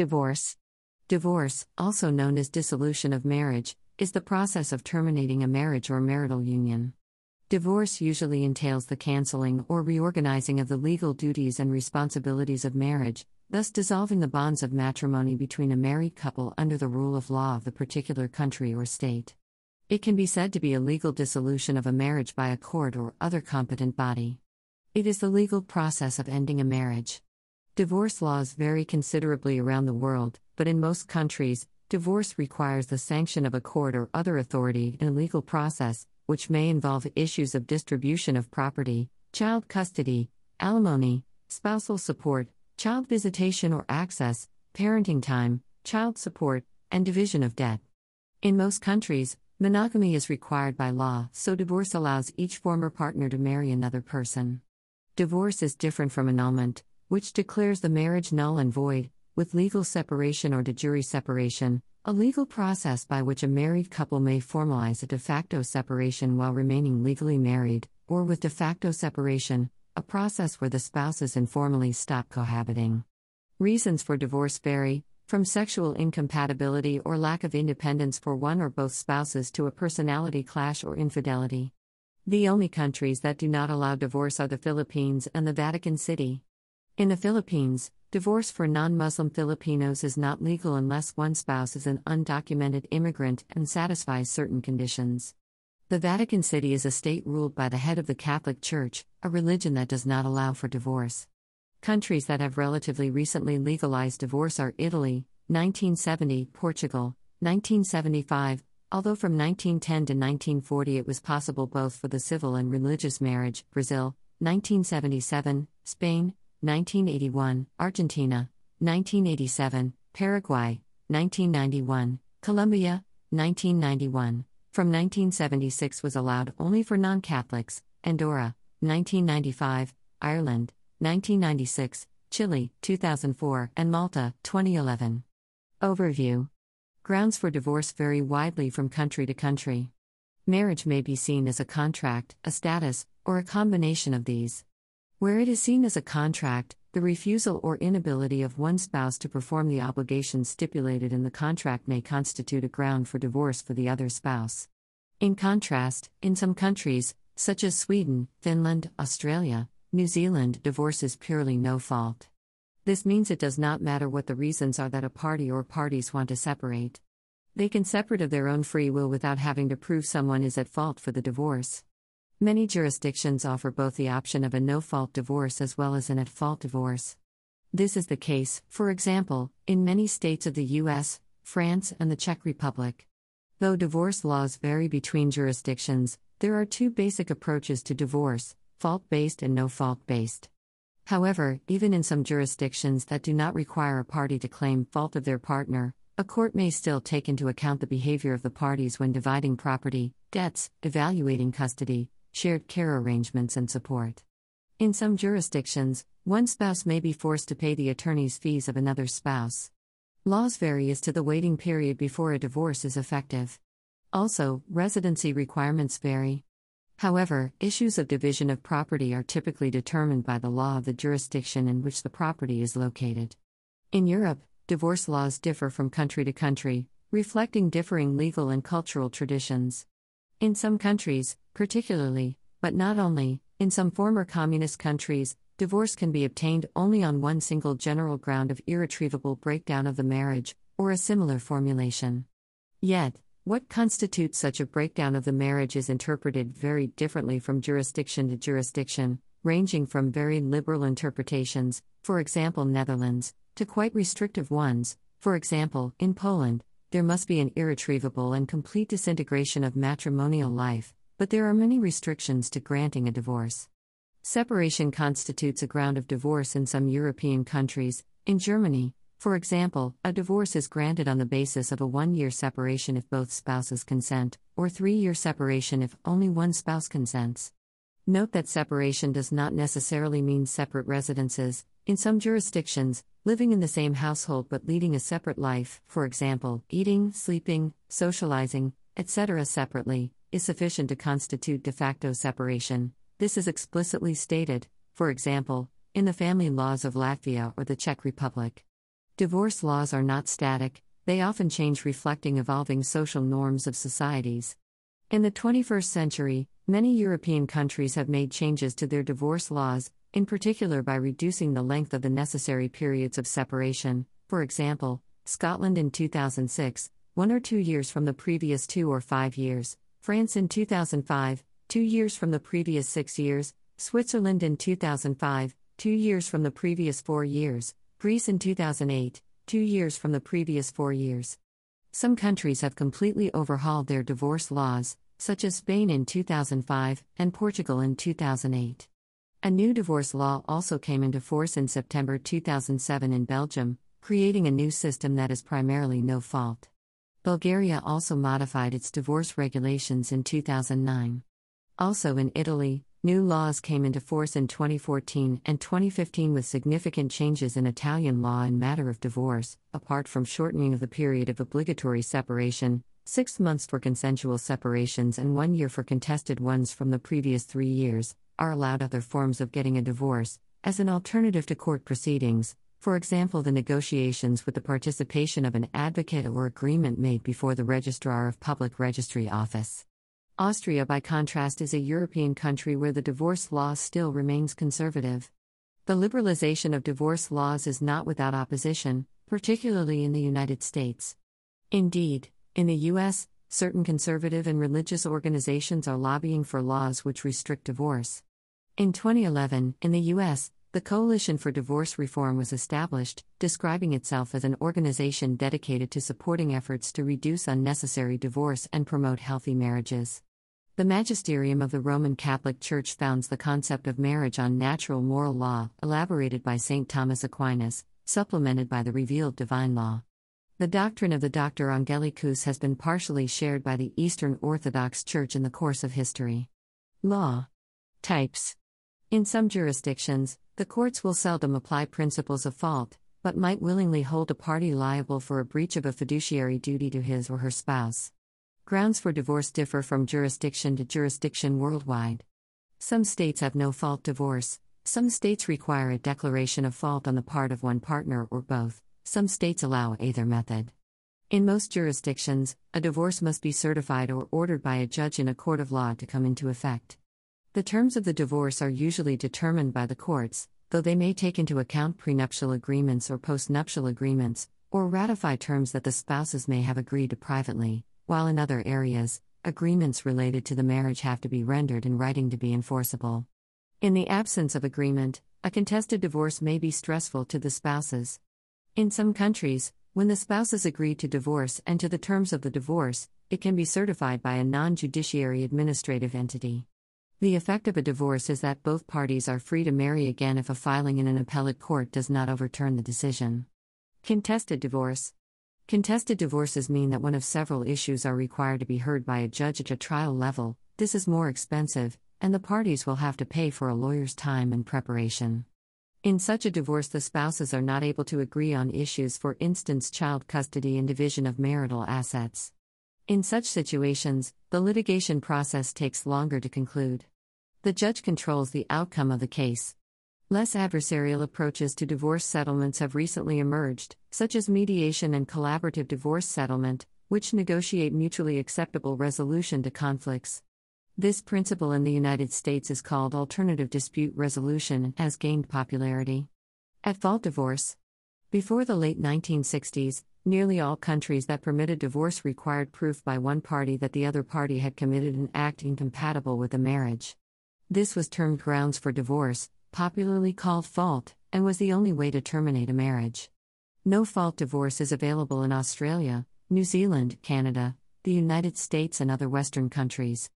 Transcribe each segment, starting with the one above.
Divorce. Divorce, also known as dissolution of marriage, is the process of terminating a marriage or marital union. Divorce usually entails the canceling or reorganizing of the legal duties and responsibilities of marriage, thus dissolving the bonds of matrimony between a married couple under the rule of law of the particular country or state. It can be said to be a legal dissolution of a marriage by a court or other competent body. It is the legal process of ending a marriage. Divorce laws vary considerably around the world, but in most countries, divorce requires the sanction of a court or other authority in a legal process, which may involve issues of distribution of property, child custody, alimony, spousal support, child visitation or access, parenting time, child support, and division of debt. In most countries, monogamy is required by law, so divorce allows each former partner to marry another person. Divorce is different from annulment, which declares the marriage null and void, with legal separation or de jure separation, a legal process by which a married couple may formalize a de facto separation while remaining legally married, or with de facto separation, a process where the spouses informally stop cohabiting. Reasons for divorce vary, from sexual incompatibility or lack of independence for one or both spouses to a personality clash or infidelity. The only countries that do not allow divorce are the Philippines and the Vatican City. In the Philippines, divorce for non Muslim Filipinos is not legal unless one spouse is an undocumented immigrant and satisfies certain conditions. The Vatican City is a state ruled by the head of the Catholic Church, a religion that does not allow for divorce. Countries that have relatively recently legalized divorce are Italy, 1970, Portugal, 1975, although from 1910 to 1940 it was possible both for the civil and religious marriage, Brazil, 1977, Spain, 1981, Argentina, 1987, Paraguay, 1991, Colombia, 1991. From 1976 was allowed only for non Catholics, Andorra, 1995, Ireland, 1996, Chile, 2004, and Malta, 2011. Overview Grounds for divorce vary widely from country to country. Marriage may be seen as a contract, a status, or a combination of these. Where it is seen as a contract, the refusal or inability of one spouse to perform the obligations stipulated in the contract may constitute a ground for divorce for the other spouse. In contrast, in some countries, such as Sweden, Finland, Australia, New Zealand, divorce is purely no fault. This means it does not matter what the reasons are that a party or parties want to separate. They can separate of their own free will without having to prove someone is at fault for the divorce. Many jurisdictions offer both the option of a no fault divorce as well as an at fault divorce. This is the case, for example, in many states of the US, France, and the Czech Republic. Though divorce laws vary between jurisdictions, there are two basic approaches to divorce fault based and no fault based. However, even in some jurisdictions that do not require a party to claim fault of their partner, a court may still take into account the behavior of the parties when dividing property, debts, evaluating custody, shared care arrangements, and support. In some jurisdictions, one spouse may be forced to pay the attorney's fees of another spouse. Laws vary as to the waiting period before a divorce is effective. Also, residency requirements vary. However, issues of division of property are typically determined by the law of the jurisdiction in which the property is located. In Europe, divorce laws differ from country to country, reflecting differing legal and cultural traditions. In some countries, particularly, but not only, in some former communist countries, divorce can be obtained only on one single general ground of irretrievable breakdown of the marriage, or a similar formulation. Yet, what constitutes such a breakdown of the marriage is interpreted very differently from jurisdiction to jurisdiction, ranging from very liberal interpretations, for example, Netherlands, to quite restrictive ones, for example, in Poland, there must be an irretrievable and complete disintegration of matrimonial life, but there are many restrictions to granting a divorce. Separation constitutes a ground of divorce in some European countries. In Germany, for example, a divorce is granted on the basis of a one year separation if both spouses consent, or three year separation if only one spouse consents. Note that separation does not necessarily mean separate residences. In some jurisdictions, living in the same household but leading a separate life, for example, eating, sleeping, socializing, etc., separately, is sufficient to constitute de facto separation. This is explicitly stated, for example, in the family laws of Latvia or the Czech Republic. Divorce laws are not static, they often change, reflecting evolving social norms of societies. In the 21st century, many European countries have made changes to their divorce laws, in particular by reducing the length of the necessary periods of separation. For example, Scotland in 2006, one or two years from the previous two or five years, France in 2005, two years from the previous six years, Switzerland in 2005, two years from the previous four years, Greece in 2008, two years from the previous four years. Some countries have completely overhauled their divorce laws, such as Spain in 2005 and Portugal in 2008. A new divorce law also came into force in September 2007 in Belgium, creating a new system that is primarily no fault. Bulgaria also modified its divorce regulations in 2009. Also in Italy, new laws came into force in 2014 and 2015 with significant changes in Italian law in matter of divorce, apart from shortening of the period of obligatory separation, 6 months for consensual separations and 1 year for contested ones from the previous 3 years, are allowed other forms of getting a divorce as an alternative to court proceedings, for example, the negotiations with the participation of an advocate or agreement made before the Registrar of Public Registry Office. Austria, by contrast, is a European country where the divorce law still remains conservative. The liberalization of divorce laws is not without opposition, particularly in the United States. Indeed, in the U.S., certain conservative and religious organizations are lobbying for laws which restrict divorce. In 2011, in the U.S., the Coalition for Divorce Reform was established, describing itself as an organization dedicated to supporting efforts to reduce unnecessary divorce and promote healthy marriages. The magisterium of the Roman Catholic Church founds the concept of marriage on natural moral law, elaborated by St. Thomas Aquinas, supplemented by the revealed divine law. The doctrine of the Doctor Angelicus has been partially shared by the Eastern Orthodox Church in the course of history. Law Types In some jurisdictions, the courts will seldom apply principles of fault, but might willingly hold a party liable for a breach of a fiduciary duty to his or her spouse. Grounds for divorce differ from jurisdiction to jurisdiction worldwide. Some states have no fault divorce, some states require a declaration of fault on the part of one partner or both, some states allow either method. In most jurisdictions, a divorce must be certified or ordered by a judge in a court of law to come into effect. The terms of the divorce are usually determined by the courts, though they may take into account prenuptial agreements or postnuptial agreements, or ratify terms that the spouses may have agreed to privately, while in other areas, agreements related to the marriage have to be rendered in writing to be enforceable. In the absence of agreement, a contested divorce may be stressful to the spouses. In some countries, when the spouses agree to divorce and to the terms of the divorce, it can be certified by a non judiciary administrative entity. The effect of a divorce is that both parties are free to marry again if a filing in an appellate court does not overturn the decision. Contested divorce. Contested divorces mean that one of several issues are required to be heard by a judge at a trial level. This is more expensive, and the parties will have to pay for a lawyer's time and preparation. In such a divorce, the spouses are not able to agree on issues, for instance, child custody and division of marital assets. In such situations, the litigation process takes longer to conclude. The judge controls the outcome of the case. Less adversarial approaches to divorce settlements have recently emerged, such as mediation and collaborative divorce settlement, which negotiate mutually acceptable resolution to conflicts. This principle in the United States is called alternative dispute resolution and has gained popularity. At fault divorce. Before the late 1960s, Nearly all countries that permitted divorce required proof by one party that the other party had committed an act incompatible with the marriage. This was termed grounds for divorce, popularly called fault, and was the only way to terminate a marriage. No fault divorce is available in Australia, New Zealand, Canada, the United States, and other Western countries.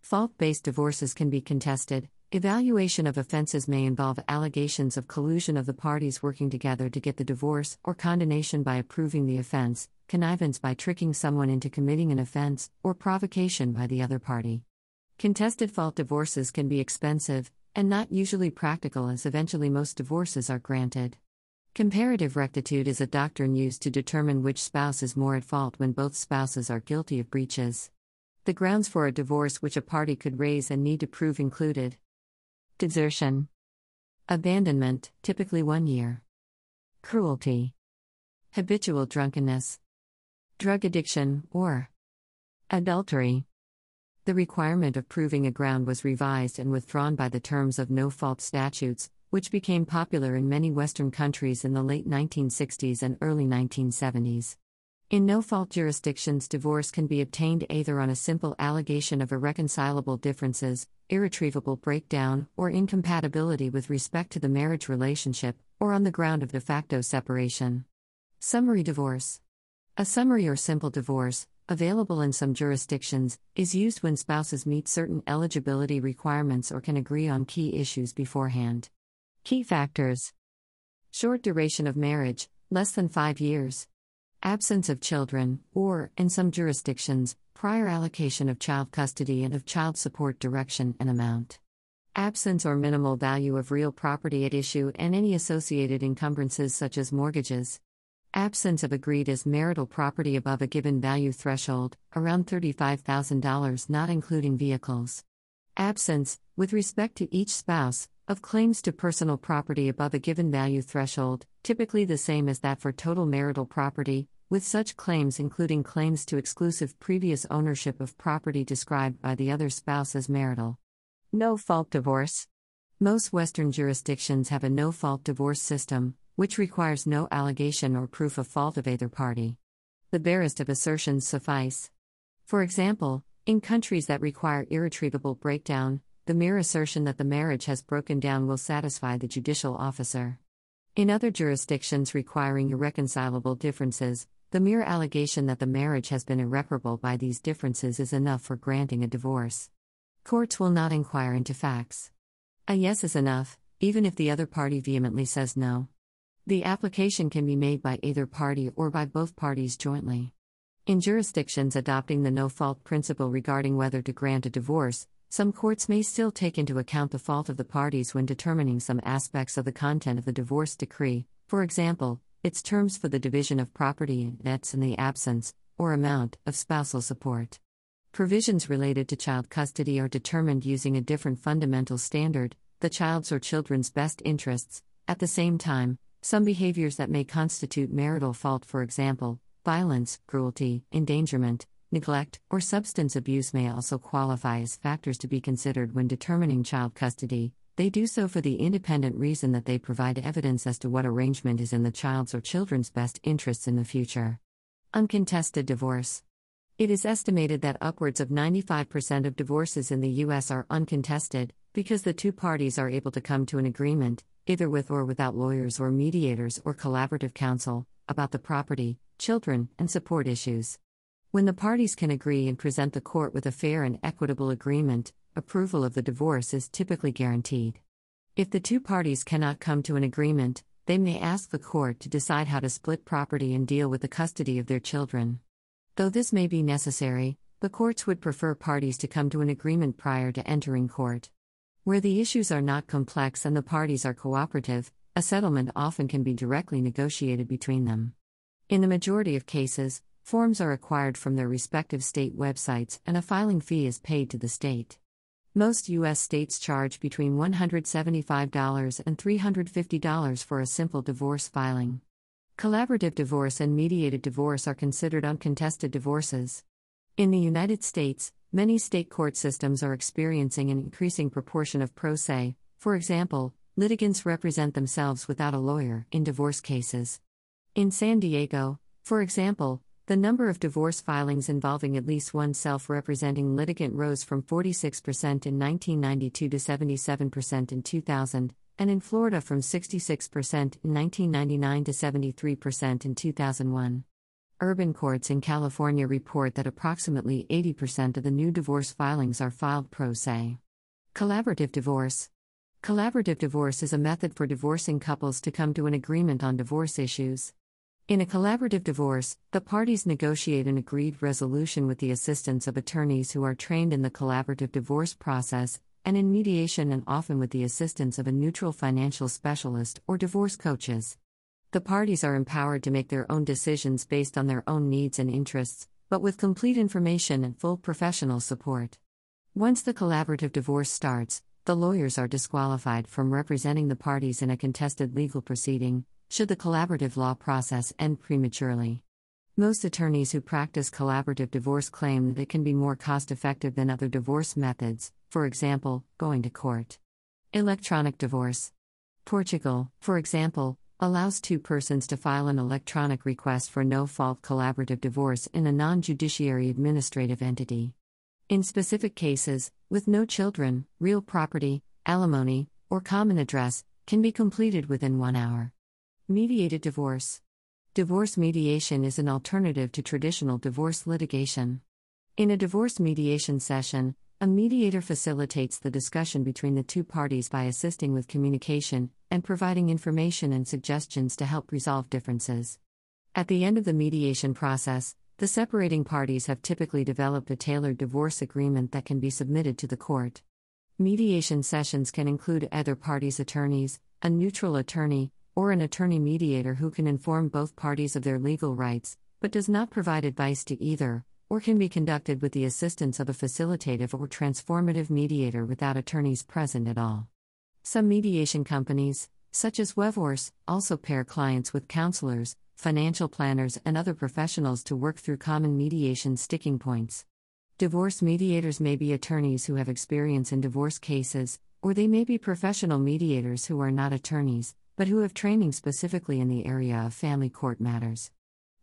Fault based divorces can be contested, Evaluation of offenses may involve allegations of collusion of the parties working together to get the divorce, or condonation by approving the offense, connivance by tricking someone into committing an offense, or provocation by the other party. Contested fault divorces can be expensive, and not usually practical as eventually most divorces are granted. Comparative rectitude is a doctrine used to determine which spouse is more at fault when both spouses are guilty of breaches. The grounds for a divorce which a party could raise and need to prove included Desertion. Abandonment, typically one year. Cruelty. habitual drunkenness, drug addiction, or adultery. The requirement of proving a ground was revised and withdrawn by the terms of no fault statutes, which became popular in many Western countries in the late 1960s and early 1970s. In no fault jurisdictions, divorce can be obtained either on a simple allegation of irreconcilable differences, irretrievable breakdown, or incompatibility with respect to the marriage relationship, or on the ground of de facto separation. Summary divorce. A summary or simple divorce, available in some jurisdictions, is used when spouses meet certain eligibility requirements or can agree on key issues beforehand. Key factors Short duration of marriage, less than five years. Absence of children, or, in some jurisdictions, prior allocation of child custody and of child support direction and amount. Absence or minimal value of real property at issue and any associated encumbrances such as mortgages. Absence of agreed as marital property above a given value threshold, around $35,000 not including vehicles. Absence, with respect to each spouse, of claims to personal property above a given value threshold, typically the same as that for total marital property, with such claims including claims to exclusive previous ownership of property described by the other spouse as marital. No fault divorce. Most Western jurisdictions have a no fault divorce system, which requires no allegation or proof of fault of either party. The barest of assertions suffice. For example, in countries that require irretrievable breakdown, the mere assertion that the marriage has broken down will satisfy the judicial officer. In other jurisdictions requiring irreconcilable differences, the mere allegation that the marriage has been irreparable by these differences is enough for granting a divorce. Courts will not inquire into facts. A yes is enough, even if the other party vehemently says no. The application can be made by either party or by both parties jointly. In jurisdictions adopting the no fault principle regarding whether to grant a divorce, some courts may still take into account the fault of the parties when determining some aspects of the content of the divorce decree, for example, its terms for the division of property and debts in the absence, or amount, of spousal support. Provisions related to child custody are determined using a different fundamental standard, the child's or children's best interests. At the same time, some behaviors that may constitute marital fault, for example, violence, cruelty, endangerment, neglect, or substance abuse, may also qualify as factors to be considered when determining child custody. They do so for the independent reason that they provide evidence as to what arrangement is in the child's or children's best interests in the future. Uncontested divorce. It is estimated that upwards of 95% of divorces in the U.S. are uncontested, because the two parties are able to come to an agreement, either with or without lawyers or mediators or collaborative counsel, about the property, children, and support issues. When the parties can agree and present the court with a fair and equitable agreement, approval of the divorce is typically guaranteed. If the two parties cannot come to an agreement, they may ask the court to decide how to split property and deal with the custody of their children. Though this may be necessary, the courts would prefer parties to come to an agreement prior to entering court. Where the issues are not complex and the parties are cooperative, a settlement often can be directly negotiated between them. In the majority of cases, forms are acquired from their respective state websites and a filing fee is paid to the state. Most U.S. states charge between $175 and $350 for a simple divorce filing. Collaborative divorce and mediated divorce are considered uncontested divorces. In the United States, Many state court systems are experiencing an increasing proportion of pro se, for example, litigants represent themselves without a lawyer in divorce cases. In San Diego, for example, the number of divorce filings involving at least one self representing litigant rose from 46% in 1992 to 77% in 2000, and in Florida from 66% in 1999 to 73% in 2001. Urban courts in California report that approximately 80% of the new divorce filings are filed pro se. Collaborative divorce. Collaborative divorce is a method for divorcing couples to come to an agreement on divorce issues. In a collaborative divorce, the parties negotiate an agreed resolution with the assistance of attorneys who are trained in the collaborative divorce process, and in mediation, and often with the assistance of a neutral financial specialist or divorce coaches. The parties are empowered to make their own decisions based on their own needs and interests, but with complete information and full professional support. Once the collaborative divorce starts, the lawyers are disqualified from representing the parties in a contested legal proceeding, should the collaborative law process end prematurely. Most attorneys who practice collaborative divorce claim that it can be more cost effective than other divorce methods, for example, going to court. Electronic divorce. Portugal, for example, allows two persons to file an electronic request for no fault collaborative divorce in a non judiciary administrative entity. In specific cases, with no children, real property, alimony, or common address, can be completed within one hour. Mediated divorce. Divorce mediation is an alternative to traditional divorce litigation. In a divorce mediation session, a mediator facilitates the discussion between the two parties by assisting with communication and providing information and suggestions to help resolve differences. At the end of the mediation process, the separating parties have typically developed a tailored divorce agreement that can be submitted to the court. Mediation sessions can include either party's attorneys, a neutral attorney, or an attorney mediator who can inform both parties of their legal rights, but does not provide advice to either, or can be conducted with the assistance of a facilitative or transformative mediator without attorneys present at all. Some mediation companies, such as Wevorce, also pair clients with counselors, financial planners, and other professionals to work through common mediation sticking points. Divorce mediators may be attorneys who have experience in divorce cases, or they may be professional mediators who are not attorneys, but who have training specifically in the area of family court matters.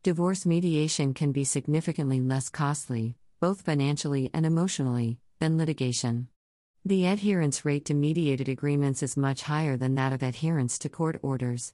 Divorce mediation can be significantly less costly, both financially and emotionally, than litigation. The adherence rate to mediated agreements is much higher than that of adherence to court orders.